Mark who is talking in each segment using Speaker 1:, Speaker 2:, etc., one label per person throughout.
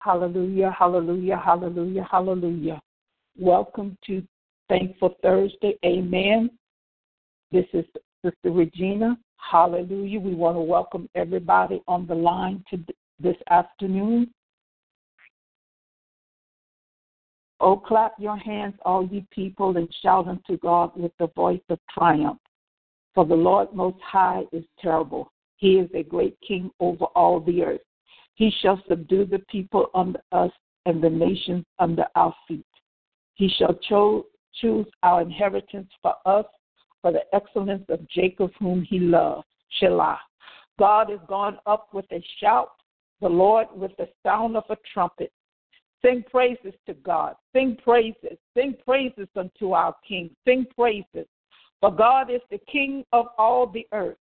Speaker 1: Hallelujah, hallelujah, hallelujah, hallelujah. Welcome to Thankful Thursday. Amen. This is Sister Regina. Hallelujah. We want to welcome everybody on the line to this afternoon. Oh, clap your hands, all ye people, and shout unto God with the voice of triumph. For the Lord Most High is terrible. He is a great king over all the earth. He shall subdue the people under us and the nations under our feet. He shall cho- choose our inheritance for us for the excellence of Jacob, whom he loved. Selah. God is gone up with a shout, the Lord with the sound of a trumpet. Sing praises to God. Sing praises. Sing praises unto our King. Sing praises. For God is the King of all the earth.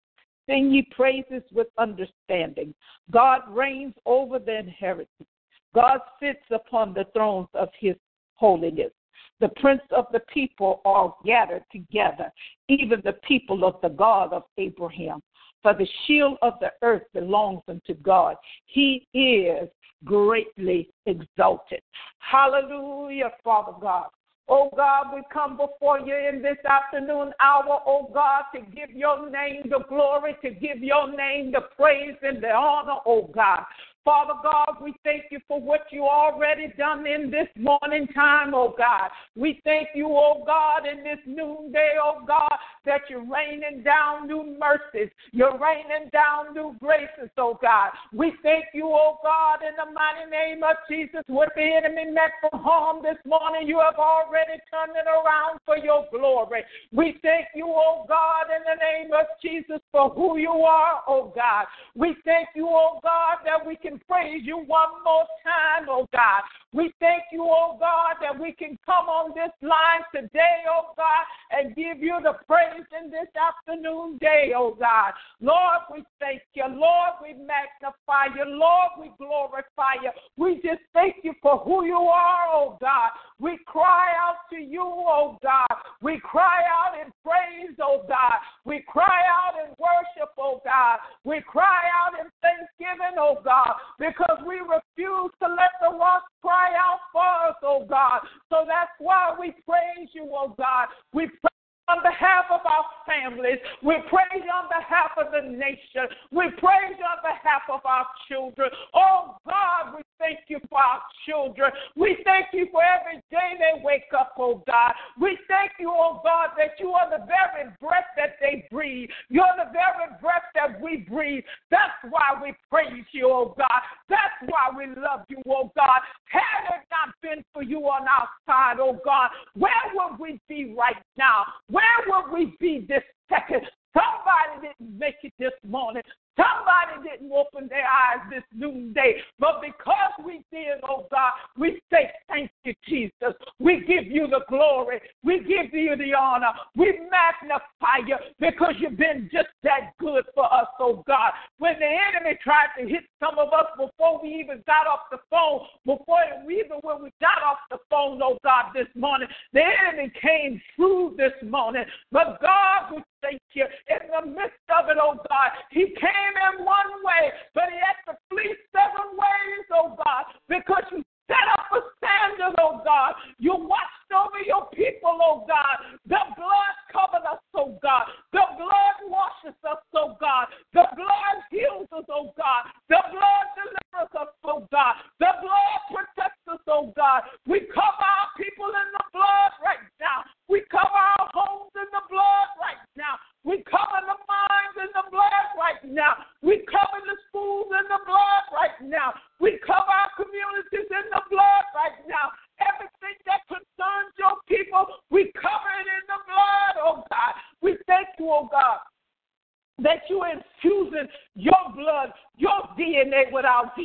Speaker 1: Sing ye praises with understanding. God reigns over the inheritance. God sits upon the thrones of his holiness. The prince of the people are gathered together, even the people of the God of Abraham. For the shield of the earth belongs unto God. He is greatly exalted. Hallelujah, Father God. Oh God, we come before you in this afternoon hour, oh God, to give your name the glory, to give your name the praise and the honor, oh God. Father God, we thank you for what you already done in this morning time, oh God. We thank you, oh God, in this noonday, oh God, that you're raining down new mercies. You're raining down new graces, oh God. We thank you, oh God, in the mighty name of Jesus. What the enemy meant for harm this morning, you have already turned it around for your glory. We thank you, oh God, in the name of Jesus, for who you are, oh God. We thank you, oh God, that we can praise you one more time, oh God. We thank you, oh God, that we can come on this line today, oh God, and give you the praise in this afternoon day, oh God. Lord, we thank you. Lord, we magnify you. Lord, we glorify you. We just thank you for who you are, oh God. We cry out to you, oh God. We cry out in praise, oh God. We cry out in worship, oh God. We cry out in thanksgiving, oh God, because we refuse to let the rocks cry out for us, oh God. So that's why we praise you, oh God. We praise on behalf of our families. We praise on behalf of the nation. We praise on behalf of our children. Oh God, we thank you for our children. We thank you for every day they wake up, oh God. We thank you, oh God, that you are the very breath that they breathe. You're the very breath we breathe. That's why we praise you, oh God. That's why we love you, oh God. Had it not been for you on our side, oh God, where would we be right now? Where would we be this second? Somebody didn't make it this morning. Somebody didn't open their eyes this noonday. But because we did, oh God, we say thank you, Jesus. We give you the glory. We give you the honor. We magnify you because you've been just that good for us, oh God. When the enemy tried to hit some of us before we even got off the phone, before we even when we got off the phone, oh God, this morning, the enemy came through this morning. But God, we thank you. In the midst of it, oh God, he came in one way, but he had to flee seven ways, oh God, because you set up a standard, oh God. You watched over your people, oh God. The blood covered us, oh God. The blood washes us, oh God. The blood heals us, oh God. The blood delivers us, oh God. The blood protects us, oh God. We cover our people in the blood right now. We cover our homes in the blood right now. We cover the minds in the blood right now. We cover the schools in the blood right now. We cover our community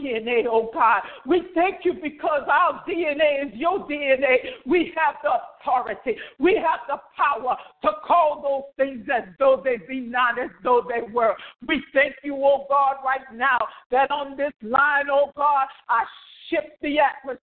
Speaker 1: DNA, oh God. We thank you because our DNA is your DNA. We have the authority, we have the power to call those things as though they be not as though they were. We thank you, oh God, right now that on this line, oh God, I shift the atmosphere,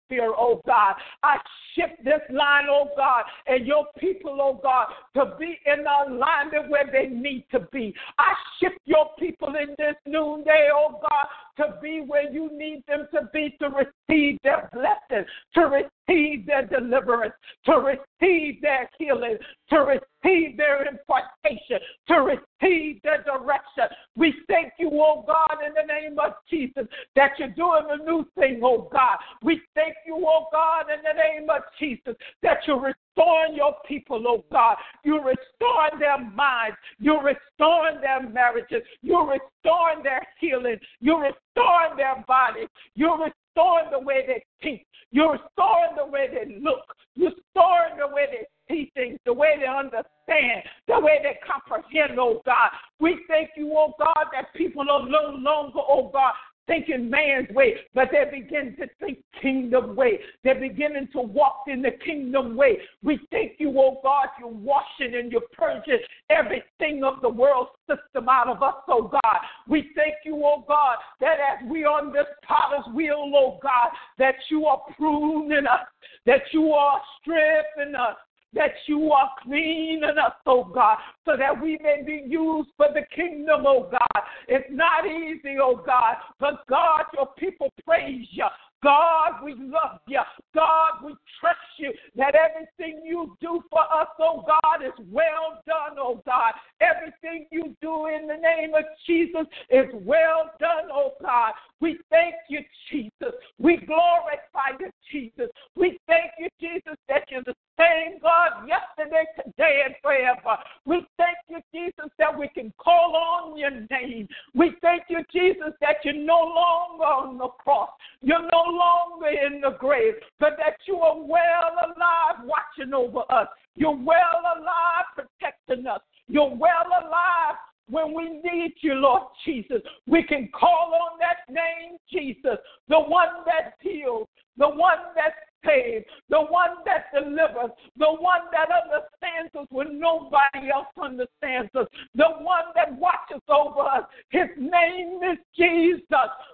Speaker 1: God. I shift this line, oh God, and your people, oh God, to be in alignment where they need to be. I shift your people in this noonday, oh God, to be where you need them to be to receive their blessing, to receive their deliverance, to receive their healing, to receive their impartation, to receive their direction. We thank you, oh God, in the name of Jesus, that you're doing a new thing, oh God. We thank you, oh God, in the name of Jesus, that you're restoring your people, oh God. You're restoring their minds. You're restoring their marriages. You're restoring their healing. You're restoring their bodies. You're restoring the way they think. You're restoring the way they look. You're restoring the way they see things, the way they understand, the way they comprehend, oh God. We thank you, oh God, that people are no longer, oh God, thinking man's way, but they begin to think kingdom way. They're beginning to walk in the kingdom way. We thank you, oh God, you're washing and you're purging everything of the world system out of us, oh God. We thank you, oh God, that as we on this potter's wheel, oh God, that you are pruning us, that you are stripping us, that you are clean enough, oh God, so that we may be used for the kingdom, oh God. It's not easy, oh God, but God, your people praise you. God, we love you. God, we trust you that everything you do for us, oh God, is well done, oh God. Everything you do in the name of Jesus is well done, oh God. We thank you, Jesus. We glorify you, Jesus. We thank you, Jesus, that you're the same God yesterday, today, and forever. We thank you, Jesus, that we can call on your name. We thank you, Jesus, that you're no longer on the cross. You're no longer in the grave, but that you are well alive watching over us. You're well alive protecting us. You're well alive when we need you, Lord Jesus. We can call on that name, Jesus, the one that heals, the one that saves, the one that delivers, the one that understands us when nobody else understands us, the one that watches over us. His name is Jesus.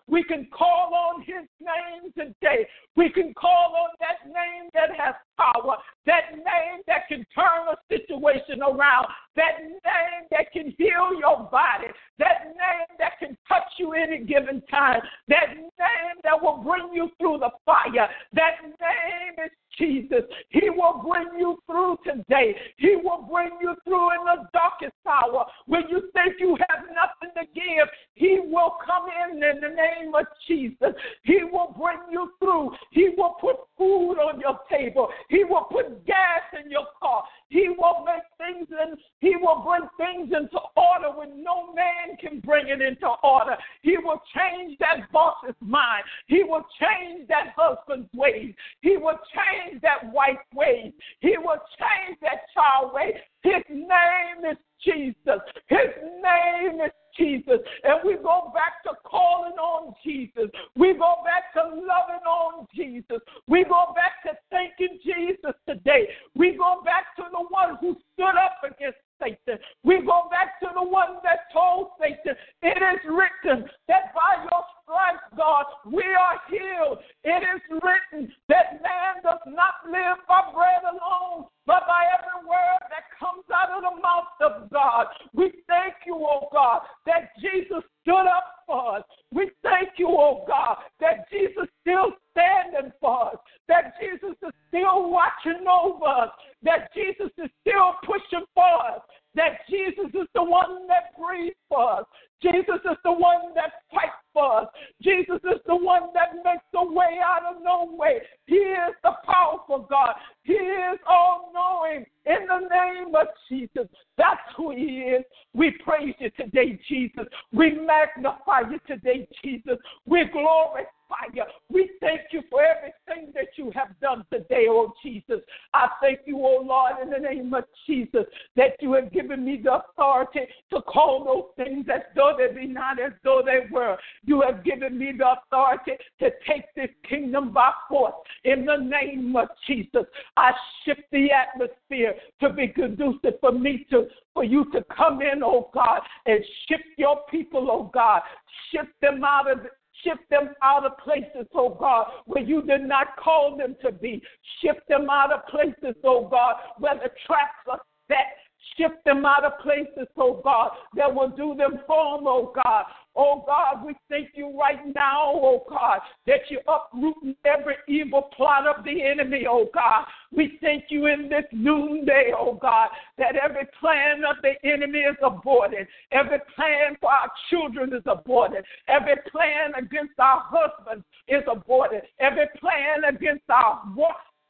Speaker 1: We can call on his name today. We can call on that name that has power, that name that can turn a situation around, that name that can heal your body, that name that can touch you any given time, that name that will bring you through the fire, that name is Jesus. He will bring you through today. He will bring you through in the darkest hour when you think you have nothing to give. He will come in in the name of Jesus. He will bring you through. He will put food on your table. He will put gas in your car. He will make things in, he will bring things into order when no man can bring it into order. He will change that boss's mind. He will change that husband's ways. He will change that wife's ways. He will change that child's way. His name is Jesus. His name is Jesus. And we go back to calling on Jesus. We go back to loving on Jesus. We go back to thanking Jesus today. We go back to the one who stood up against Satan. We go back to the one that told Satan, It is written that by your stripes, God, we are healed. It is written that man does not live by bread alone, but by every word that comes out of the mouth of God. We thank you, oh God, that Jesus stood up for us. We thank you, oh God, that Jesus still standing for us, that Jesus is still watching over us, that Jesus is still pushing for us, that Jesus is the one that breathes for us. Jesus is the one that fights for us. Jesus is the one that makes a way out of no way. He is the powerful God. He is all knowing in the name of Jesus. That's who He is. We praise you today, Jesus. We magnify you today, Jesus. We glorify you. We thank you for everything that you have done today. day, oh Jesus. I thank you, oh Lord, in the name of Jesus, that you have given me the authority to call those things as though they be not as though they were. You have given me the authority to take this kingdom by force. In the name of Jesus, I shift the atmosphere to be conducive for me to for you to come in, oh God, and shift your people, oh God. Shift them out of Shift them out of places, oh God, where you did not call them to be. Shift them out of places, oh God, where the traps are set. Shift them out of places, oh God, that will do them harm, oh God. Oh God, we thank you right now, oh God, that you're uprooting every evil plot of the enemy, oh God. We thank you in this noonday, oh God, that every plan of the enemy is aborted. Every plan for our children is aborted. Every plan against our husbands is aborted. Every plan against our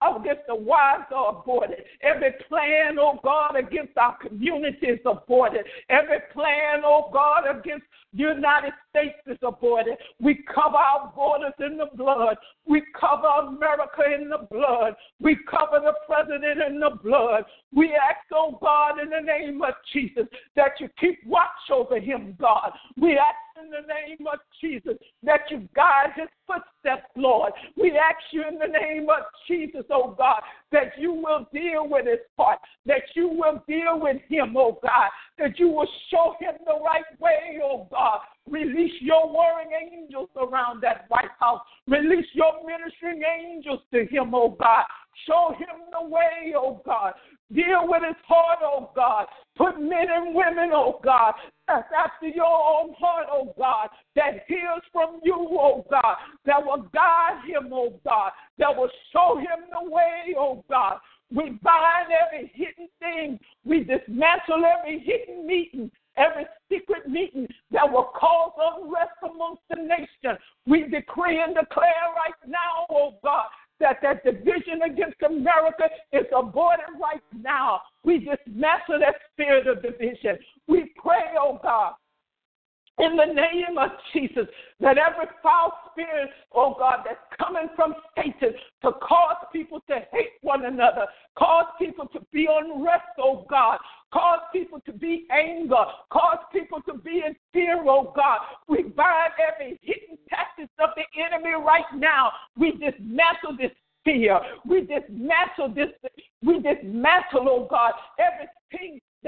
Speaker 1: against the wives are aborted. Every plan, oh God, against our community is aborted. Every plan, oh God, against the United States is aborted. We cover our borders in the blood. We cover America in the blood. We cover the president in the blood. We ask, oh God, in the name of Jesus, that you keep watch over him, God. We ask in the name of Jesus that you guide his footsteps, Lord. We ask you in the name of Jesus, oh God, that you will deal with his heart, that you will deal with him, oh God, that you will show him the right way, oh God. Release your warring angels around that White House. Release your ministering angels to him, oh God. Show him the way, oh God. Deal with his heart, oh God. Put men and women, oh God, after your own heart, oh God, that hears from you, oh God, that will guide him, oh God, that will show him the way, oh God. We bind every hidden thing. We dismantle every hidden meeting, every secret meeting that will cause unrest amongst the nation. We decree and declare right now, oh God, that that division against America is aborted right now. We dismantle that spirit of division. We pray, oh God, in the name of Jesus, that every foul spirit, oh God, that's coming from Satan to cause people to hate one another, cause people to be unrest, oh God, cause people to be anger, cause people to be in fear, oh God. We bind every hidden tactics of the enemy right now. We dismantle this fear. We dismantle this. We dismantle, oh God, everything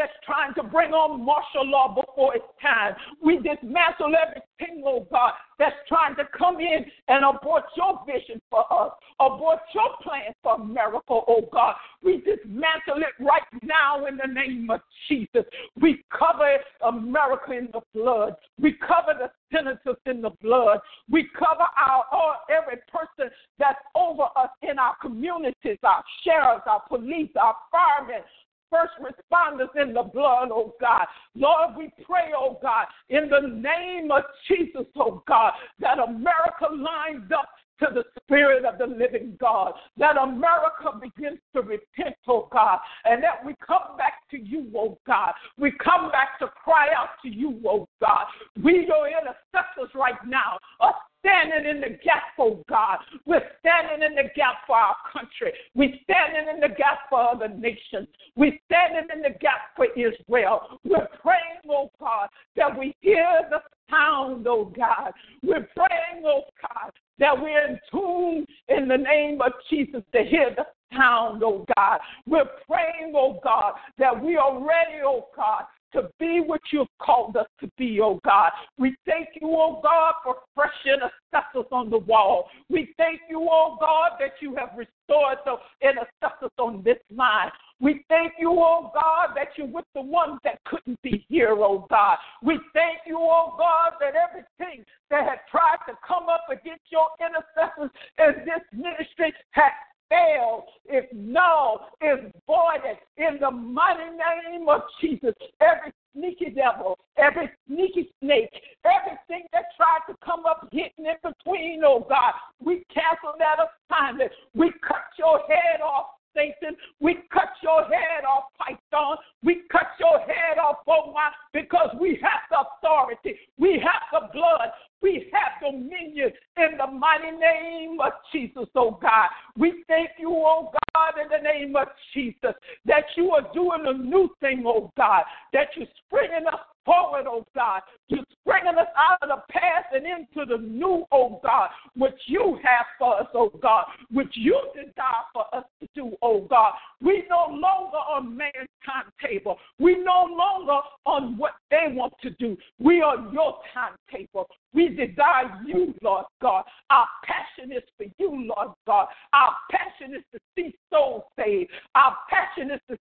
Speaker 1: that's trying to bring on martial law before it's time. We dismantle everything, oh God, that's trying to come in and abort your vision for us, abort your plan for America, oh God. We dismantle it right now in the name of Jesus. We cover America in the blood. We cover the senators in the blood. We cover our all, every person that's over us in our communities, our sheriffs, our police, our firemen, first responders in the blood, oh God. Lord, we pray, oh God, in the name of Jesus, oh God, that America lines up to the Spirit of the living God, that America begins to repent, oh God, and that we come back to you, oh God. We come back to cry out to you, oh God. We, your intercessors right now, are standing in the gap, oh God. We're standing in the gap for our country. We're standing in the gap for other nations. We're standing in the gap for Israel. We're praying, oh God, that we hear the sound, oh God. We're praying, oh God, that we're in tune in the name of Jesus to hear the sound, oh God. We're praying, oh God, that we are ready, oh God, to be what you've called us to be, oh God. We thank you, oh God, for fresh intercessors on the wall. We thank you, oh God, that you have restored the intercessors on this line. We thank you, oh God, that you're with the ones that couldn't be here, oh God. We thank you, oh God, that everything that had tried to come up against your intercessors in this ministry has failed, if no, is voided in the mighty name of Jesus. Every sneaky devil, every sneaky snake, everything that tried to come up hitting in between, oh God, we cancel that assignment. We cut your head off Satan. We cut your head off, Python. We cut your head off, oh my, because we have the authority. We have the blood We have dominion in the mighty name of Jesus, oh God. We thank you, oh God, in the name of Jesus, that you are doing a new thing, oh God, that you're springing us forward, oh God. You're bringing us out of the past and into the new, oh God, which you have for us, oh God, which you desire for us to do, oh God. We no longer on man's timetable. We no longer on what they want to do. We are your timetable. We desire you, Lord God. Our passion is for you, Lord God. Our passion is to see souls saved. Our passion is to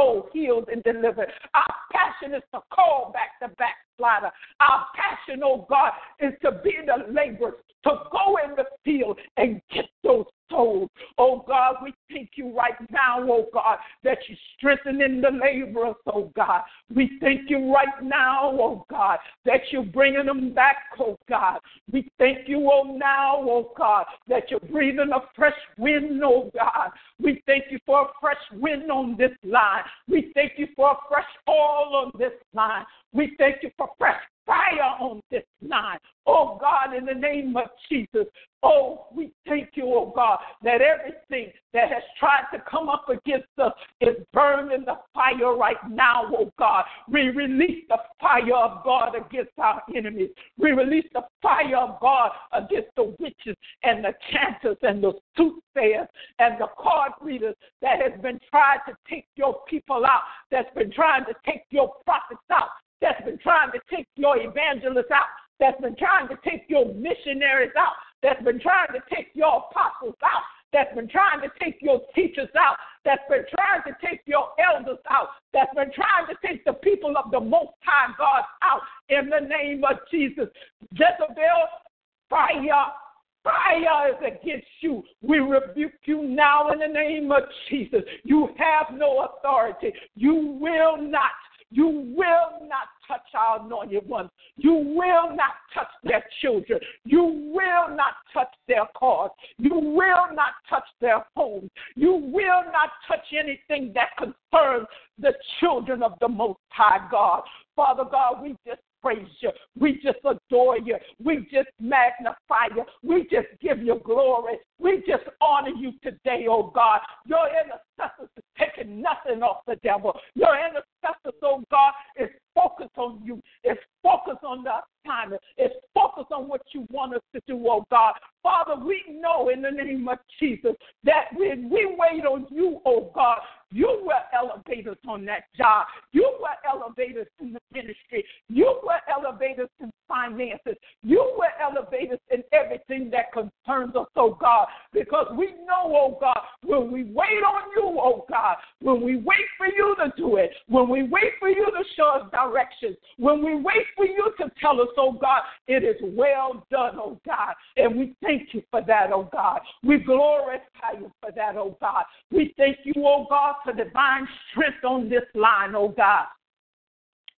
Speaker 1: see souls healed and delivered. Our passion is to call back the backslider. Our passion, oh God, is to be the laborers, to go in the field and get those souls. Oh God, we thank you right now, oh God, that you're strengthening the laborers, oh God. We thank you right now, oh God, that you're bringing them back, oh God. We thank you, oh now, oh God, that you're breathing a fresh wind, oh God. We thank you for a fresh wind on this line. We thank you for a fresh oil on this line. We thank you for fresh fire on this line. Oh God, in the name of Jesus. Oh, we thank you, oh God, that everything that has tried to come up against us is burned in the fire right now, oh God. We release the fire of God against our enemies. We release the fire of God against the witches and the chanters and the soothsayers and the card readers that has been trying to take your people out, that's been trying to take your prophets out, that's been trying to take your evangelists out, that's been trying to take your missionaries out, that's been trying to take your apostles out, that's been trying to take your teachers out, that's been trying to take your elders out, that's been trying to take the people of the Most High God out in the name of Jesus. Jezebel, fire, fire is against you. We rebuke you now in the name of Jesus. You have no authority. You will not you will not touch our anointed ones. You will not touch their children. You will not touch their cars. You will not touch their homes. You will not touch anything that concerns the children of the Most High God. Father God, we just praise you. We just adore you. We just magnify you. We just give you glory. We just honor you today, oh God. Your intercessors is taking nothing off the devil. Your intercessors, oh God, is focused on you. It's focused on the assignment. It's focused on what you want us to do, oh God. Father, we know in the name of Jesus that when we wait on you, oh God, you will elevate us on that job. You will elevate us in the ministry. You will elevate us in finances. You will elevate us in everything that concerns us, oh God, because we know, oh God, when we wait on you, oh God, when we wait for you to do it, when we wait for you to show us directions, when we wait for you to tell us, oh God, it is well done, oh God, and we thank you for that, oh God. We glorify you for that, oh God. We thank you, oh God, for divine strength on this line, oh God.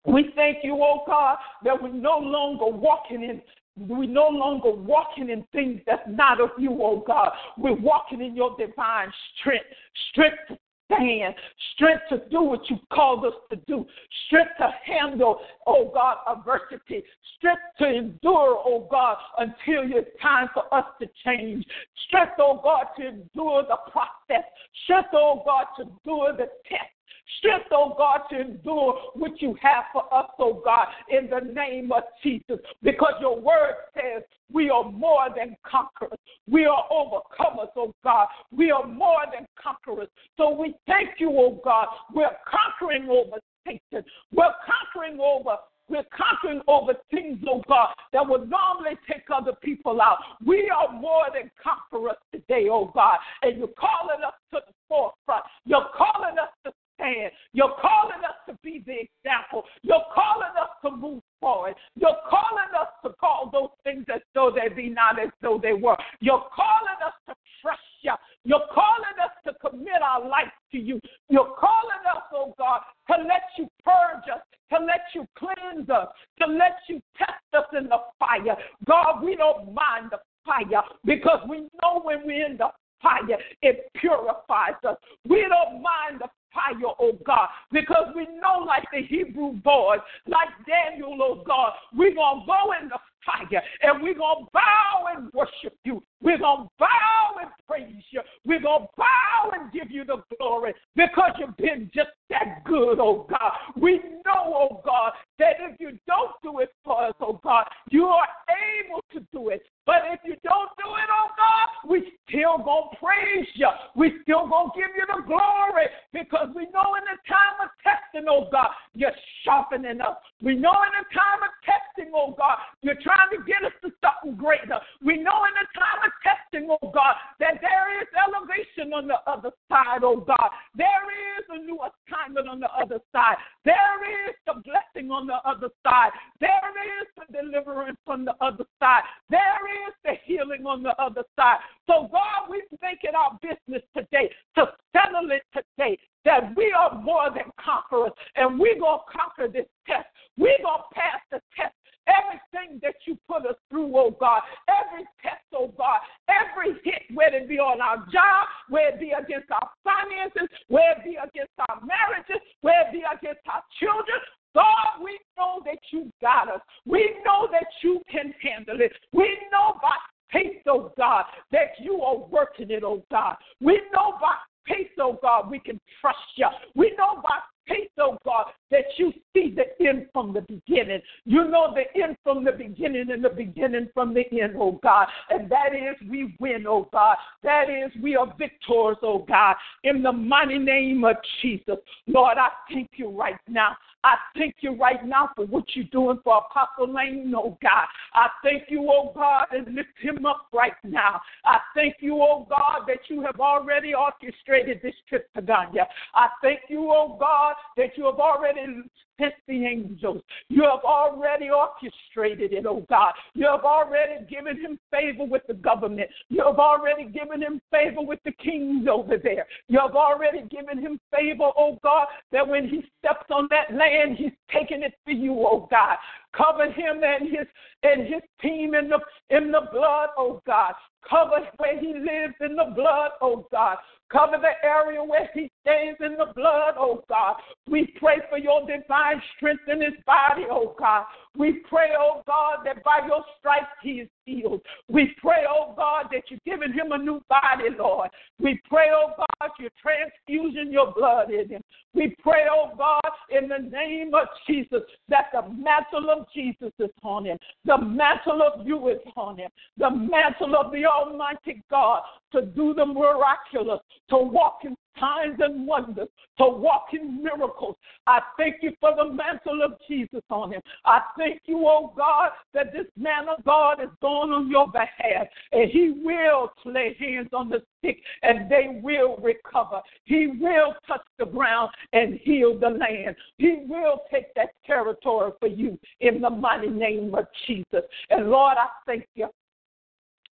Speaker 1: We thank you, oh God, that we're no longer walking in we're no longer walking in things that's not of you, oh God. We're walking in your divine strength, strength stand, strength to do what you called us to do, strength to handle, oh God, adversity, strength to endure, oh God, until it's time for us to change, strength, oh God, to endure the process, strength, oh God, to endure the test. Strength, oh God, to endure what you have for us, oh God, in the name of Jesus. Because your word says we are more than conquerors. We are overcomers, oh God. We are more than conquerors. So we thank you, oh God. We're conquering over Satan. We're conquering over we're conquering over things, oh God, that would normally take other people out. We are more than conquerors today, oh God. And you're calling us to the forefront. You're calling us to stand. You're calling us to be the example. You're calling us to move forward. You're calling us to call those things as though they be not as though they were. You're calling us to trust you. You're calling us to commit our life to you. You're calling us, oh God, to let you purge us, to let you cleanse us, to let you test us in the fire. God, we don't mind the fire because we know when we're in the fire, it purifies us. We don't mind the fire, oh God, because we know, like the Hebrew boys, like Daniel, oh God, we're going to go in the fire and we're going to bow and worship you. We're going to bow and praise you. We're going to bow and give you the glory because you've been just that good, oh God. We know, oh God, that if you don't do it for us, oh God, you are able to do it. But if you don't do it, oh God, we still gonna praise you. We still gonna give you the glory because we know in the time of testing, oh God, you're sharpening us. We know in the time of testing, oh God, you're trying to get us to something greater. We know in the time of testing, oh God, that there is elevation on the other side, oh God. There is a new assignment on the other side. There is the blessing on the other side. There is the deliverance on the other side. There is the healing on the other side. So, God, we make it our business today to settle it today that we are more than conquerors and we're going to conquer this test. We're going to pass the test. Everything that you put us through, oh God, every test, oh God, every hit, whether it be on our job, whether it be against our finances, whether it be against our marriages, whether it be against our children, God, we know that you got us. We know that you can handle it. We know by faith, oh God, that you are working it, oh God. We know by faith, oh God, we can trust you. We know by faith, oh God, that you see the end from the beginning. You know the end from the beginning and the beginning from the end, oh God. And that is we win, oh God. That is we are victors, oh God. In the mighty name of Jesus. Lord, I thank you right now. I thank you right now for what you're doing for Apostle Lane, oh God. I thank you, oh God, and lift him up right now. I thank you, oh God, that you have already orchestrated this trip to Ghana. I thank you, oh God, that you have already sent the angels. You have already orchestrated it, oh God. You have already given him favor with the government. You have already given him favor with the kings over there. You have already given him favor, oh God, that when he steps on that land, he's taking it for you, oh God. Cover him and his and his team in the in the blood, oh God. Cover where he lives in the blood, oh God. Cover the area where he stays in the blood, oh God. We pray for your divine strength in his body, oh God. We pray, oh God, that by your stripes he is healed. We pray, oh God, that you're giving him a new body, Lord. We pray, oh God, you're transfusing your blood in him. We pray, oh God, in the name of Jesus, that the mantle of Jesus is on him. The mantle of you is on him. The mantle of the Almighty God to do the miraculous, to walk in signs and wonders, to walk in miracles. I thank you for the mantle of Jesus on him. I thank you, oh God, that this man of God is going on your behalf, and he will lay hands on the sick, and they will recover. He will touch the ground and heal the land. He will take that territory for you in the mighty name of Jesus. And Lord, I thank you.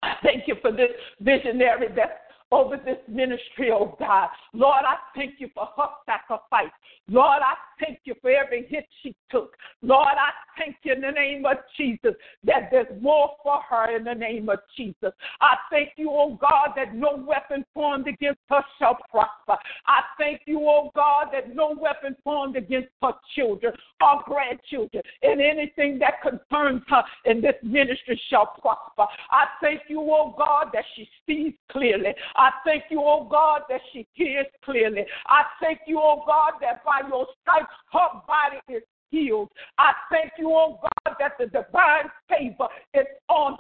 Speaker 1: I thank you for this visionary that's over this ministry, oh God. Lord, I thank you for her sacrifice. Lord, I thank you for every hit she took. Lord, I thank you in the name of Jesus that there's more for her in the name of Jesus. I thank you, oh God, that no weapon formed against her shall prosper. I thank you, oh God, that no weapon formed against her children or grandchildren and anything that concerns her in this ministry shall prosper. I thank you, oh God, that she sees clearly. I thank you, oh God, that she hears clearly. I thank you, oh God, that by your stripes her body is healed. I thank you, oh God, that the divine favor is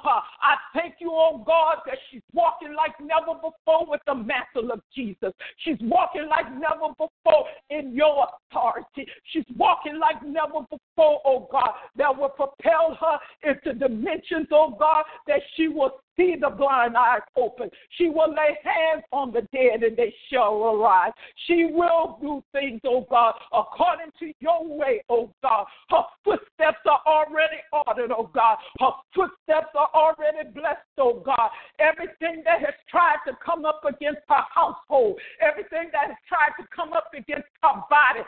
Speaker 1: her. I thank you, oh God, that she's walking like never before with the mantle of Jesus. She's walking like never before in your authority. She's walking like never before, oh God, that will propel her into dimensions, oh God, that she will see the blind eyes open. She will lay hands on the dead and they shall arise. She will do things, oh God, according to your way, oh God. Her footsteps are already ordered, oh God. Her footsteps are already blessed, oh God. Everything that has tried to come up against her household, everything that has tried to come up against her body,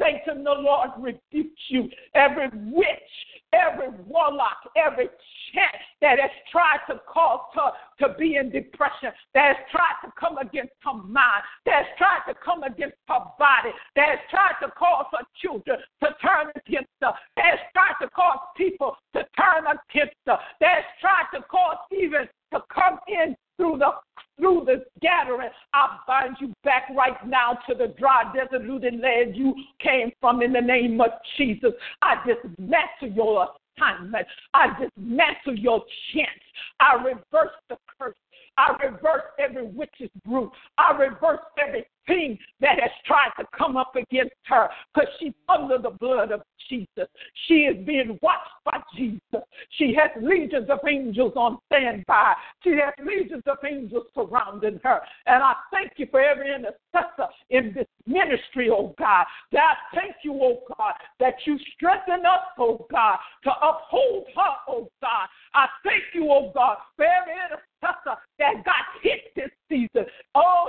Speaker 1: Satan, the Lord rebukes you. Every witch, every warlock, every chant that has tried to cause her to be in depression, that has tried to come against her mind, that has tried to come against her body, that has tried to cause her children to turn against her, that has tried to cause people to turn against her, that has tried to cause even to come in through the through the gathering. I bind you back right now to the dry, desolate land you came from in the name of Jesus. I dismantle your assignment. I dismantle your chance. I reverse the curse. I reverse every witch's brew. I reverse everything that has tried to come up against her because she's under the blood of Jesus. She is being watched by Jesus. She has legions of angels on standby. She has legions of angels surrounding her. And I thank you for every intercessor in this ministry, oh God. That I thank you, oh God, that you strengthen us, oh God, to uphold her, oh God. I thank you, oh God, for every intercessor that got hit this season. Oh,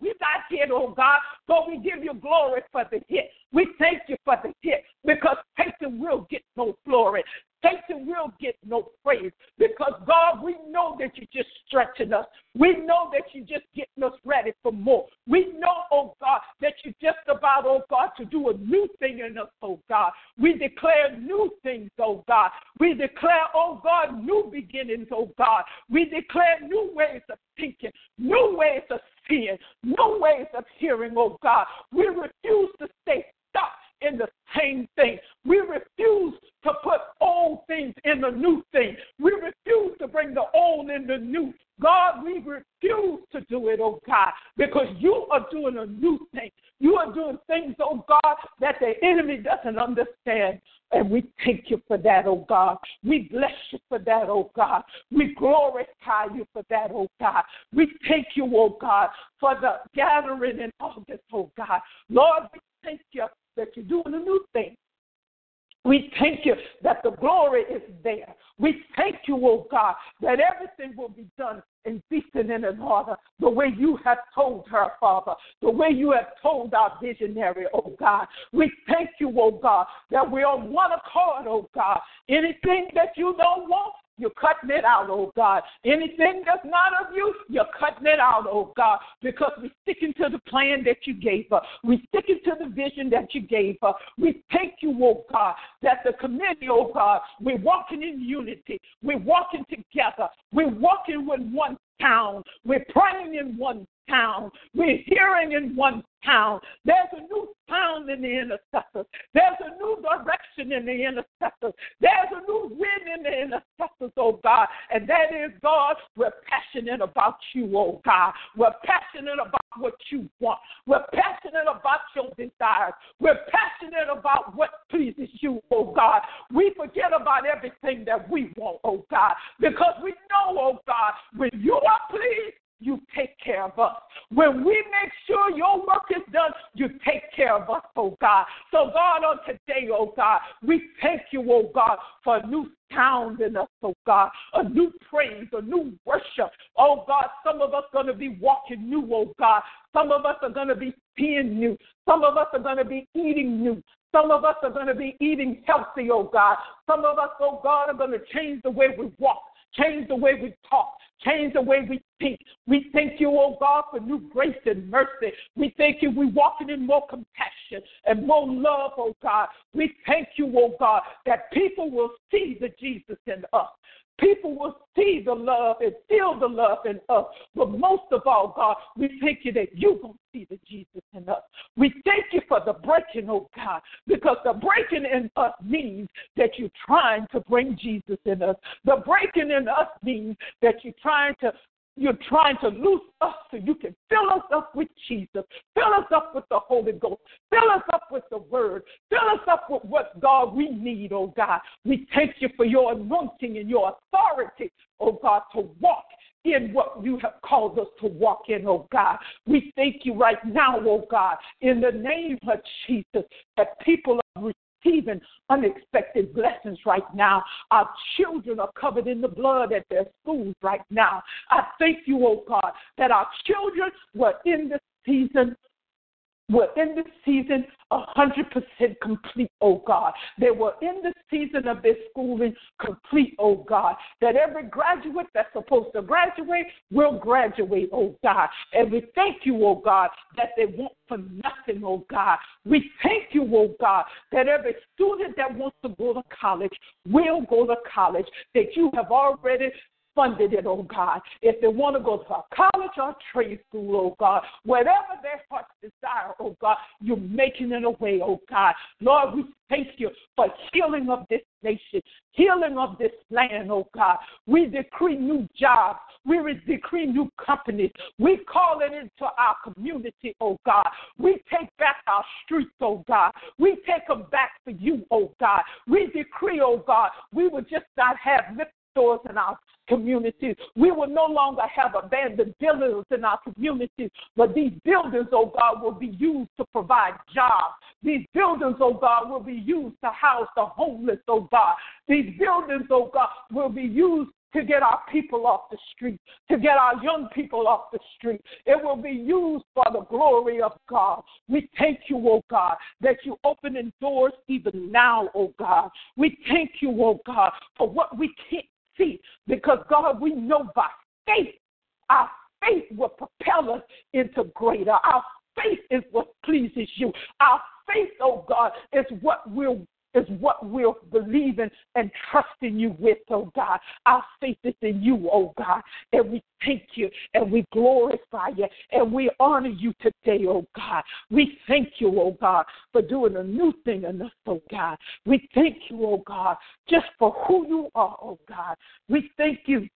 Speaker 1: we got hit, oh God, but we give you glory for the hit. We thank you for the hit because Satan will get no glory. Satan will get no praise because God, we know that you're just stretching us. We know that you're just getting us ready for more. We know, oh God, that you're just about, oh God, to do a new thing in us, oh God. We declare new things, oh God. We declare, oh God, new beginnings, oh God. We declare new ways of thinking, new ways of seeing, new ways of hearing, oh God. We refuse to stay stuck in the same thing. We refuse to put old things in the new thing. We refuse to bring the old in the new. God, we refuse to do it, oh God, because you are doing a new thing. You are doing things, oh God, that the enemy doesn't understand. And we thank you for that, oh God. We bless you for that, oh God. We glorify you for that, oh God. We thank you, oh God, for the gathering in August, oh God. Lord, we thank you that you're doing a new thing. We thank you that the glory is there. We thank you, oh God, that everything will be done and in order, the way you have told her, Father, the way you have told our visionary, oh God. We thank you, oh God, that we're on one accord, oh God. Anything that you don't want, you're cutting it out, oh God. Anything that's not of you, you're cutting it out, oh God, because we're sticking to the plan that you gave us. We're sticking to the vision that you gave us. We thank you, oh God, that the committee, oh God, we're walking in unity. We're walking together. We're walking with one. We're praying in one We're hearing in one town. There's a new sound in the intercessors. There's a new direction in the intercessors. There's a new wind in the intercessors, oh God. And that is, God, we're passionate about you, oh God. We're passionate about what you want. We're passionate about your desires. We're passionate about what pleases you, oh God. We forget about everything that we want, oh God, because we know, oh God, when you are pleased, you take care of us. When we make sure your work is done, you take care of us, oh God. So, God, on today, oh God, we thank you, oh God, for a new sound in us, oh God, a new praise, a new worship. Oh God, some of us going to be walking new, oh God. Some of us are going to be seeing new. Some of us are going to be eating new. Some of us are going to be eating healthy, oh God. Some of us, oh God, are going to change the way we walk, change the way we talk, Change the way we think. We thank you, oh God, for new grace and mercy. We thank you, we're walking in more compassion and more love, oh God. We thank you, oh God, that people will see the Jesus in us. People will see the love and feel the love in us. But most of all, God, we thank you that you're going to see the Jesus in us. We thank you for the breaking, oh God, because the breaking in us means that you're trying to bring Jesus in us. The breaking in us means that you're trying to you're trying to loose us so you can fill us up with Jesus. Fill us up with the Holy Ghost. Fill us up with the Word. Fill us up with what, God, we need, oh God. We thank you for your anointing and your authority, oh God, to walk in what you have called us to walk in, oh God. We thank you right now, oh God, in the name of Jesus, that people are receiving unexpected blessings right now. Our children are covered in the blood at their schools right now. I thank you, oh God, that our children were in this season were in the season 100% complete, oh God. They were in the season of their schooling complete, oh God. That every graduate that's supposed to graduate will graduate, oh God. And we thank you, oh God, that they won't for nothing, oh God. We thank you, oh God, that every student that wants to go to college will go to college, that you have already funded it, oh God. If they want to go to a college or a trade school, oh God, whatever their hearts desire, oh God, you're making it a way, oh God. Lord, we thank you for healing of this nation, healing of this land, oh God. We decree new jobs. We decree new companies. We call it into our community, oh God. We take back our streets, oh God. We take them back for you, oh God. We decree, oh God, we will just not have lip stores in our communities. We will no longer have abandoned buildings in our communities, but these buildings, oh God, will be used to provide jobs. These buildings, oh God, will be used to house the homeless, oh God. These buildings, oh God, will be used to get our people off the street, to get our young people off the street. It will be used for the glory of God. We thank you, oh God, that you opening doors even now, oh God. We thank you, oh God, for what we can't see. Because, God, we know by faith, our faith will propel us into greater. Our faith is what pleases you. Our faith, oh God, is what will is what we're believing and trusting you with, oh God. Our faith is in you, oh God. And we thank you and we glorify you and we honor you today, oh God. We thank you, oh God, for doing a new thing in us, oh God. We thank you, oh God, just for who you are, oh God. We thank you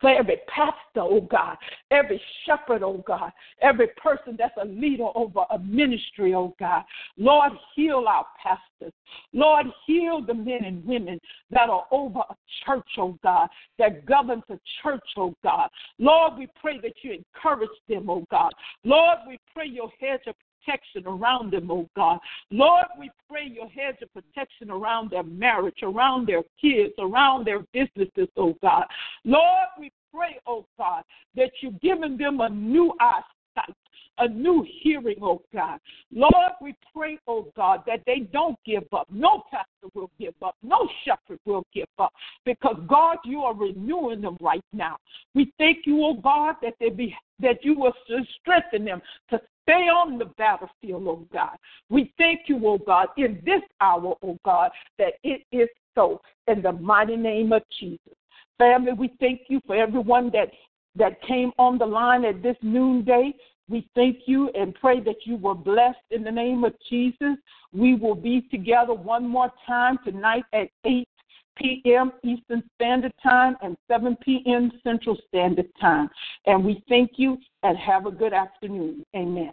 Speaker 1: for every pastor, oh God, every shepherd, oh God, every person that's a leader over a ministry, oh God. Lord, heal our pastors. Lord, heal the men and women that are over a church, oh God, that governs a church, oh God. Lord, we pray that you encourage them, oh God. Lord, we pray your hedge of protection around them, oh God. Lord, we pray your hedge of protection around their marriage, around their kids, around their businesses, oh God. Lord, we pray, oh God, that you've given them a new eyesight a new hearing, oh God. Lord, we pray, oh God, that they don't give up. No pastor will give up. No shepherd will give up. Because God, you are renewing them right now. We thank you, oh God, that they be that you will strengthen them to stay on the battlefield, oh God. We thank you, oh God, in this hour, oh God, that it is so in the mighty name of Jesus. Family, we thank you for everyone that that came on the line at this noonday. We thank you and pray that you were blessed in the name of Jesus. We will be together one more time tonight at 8 p.m. Eastern Standard Time and 7 p.m. Central Standard Time. And we thank you and have a good afternoon. Amen.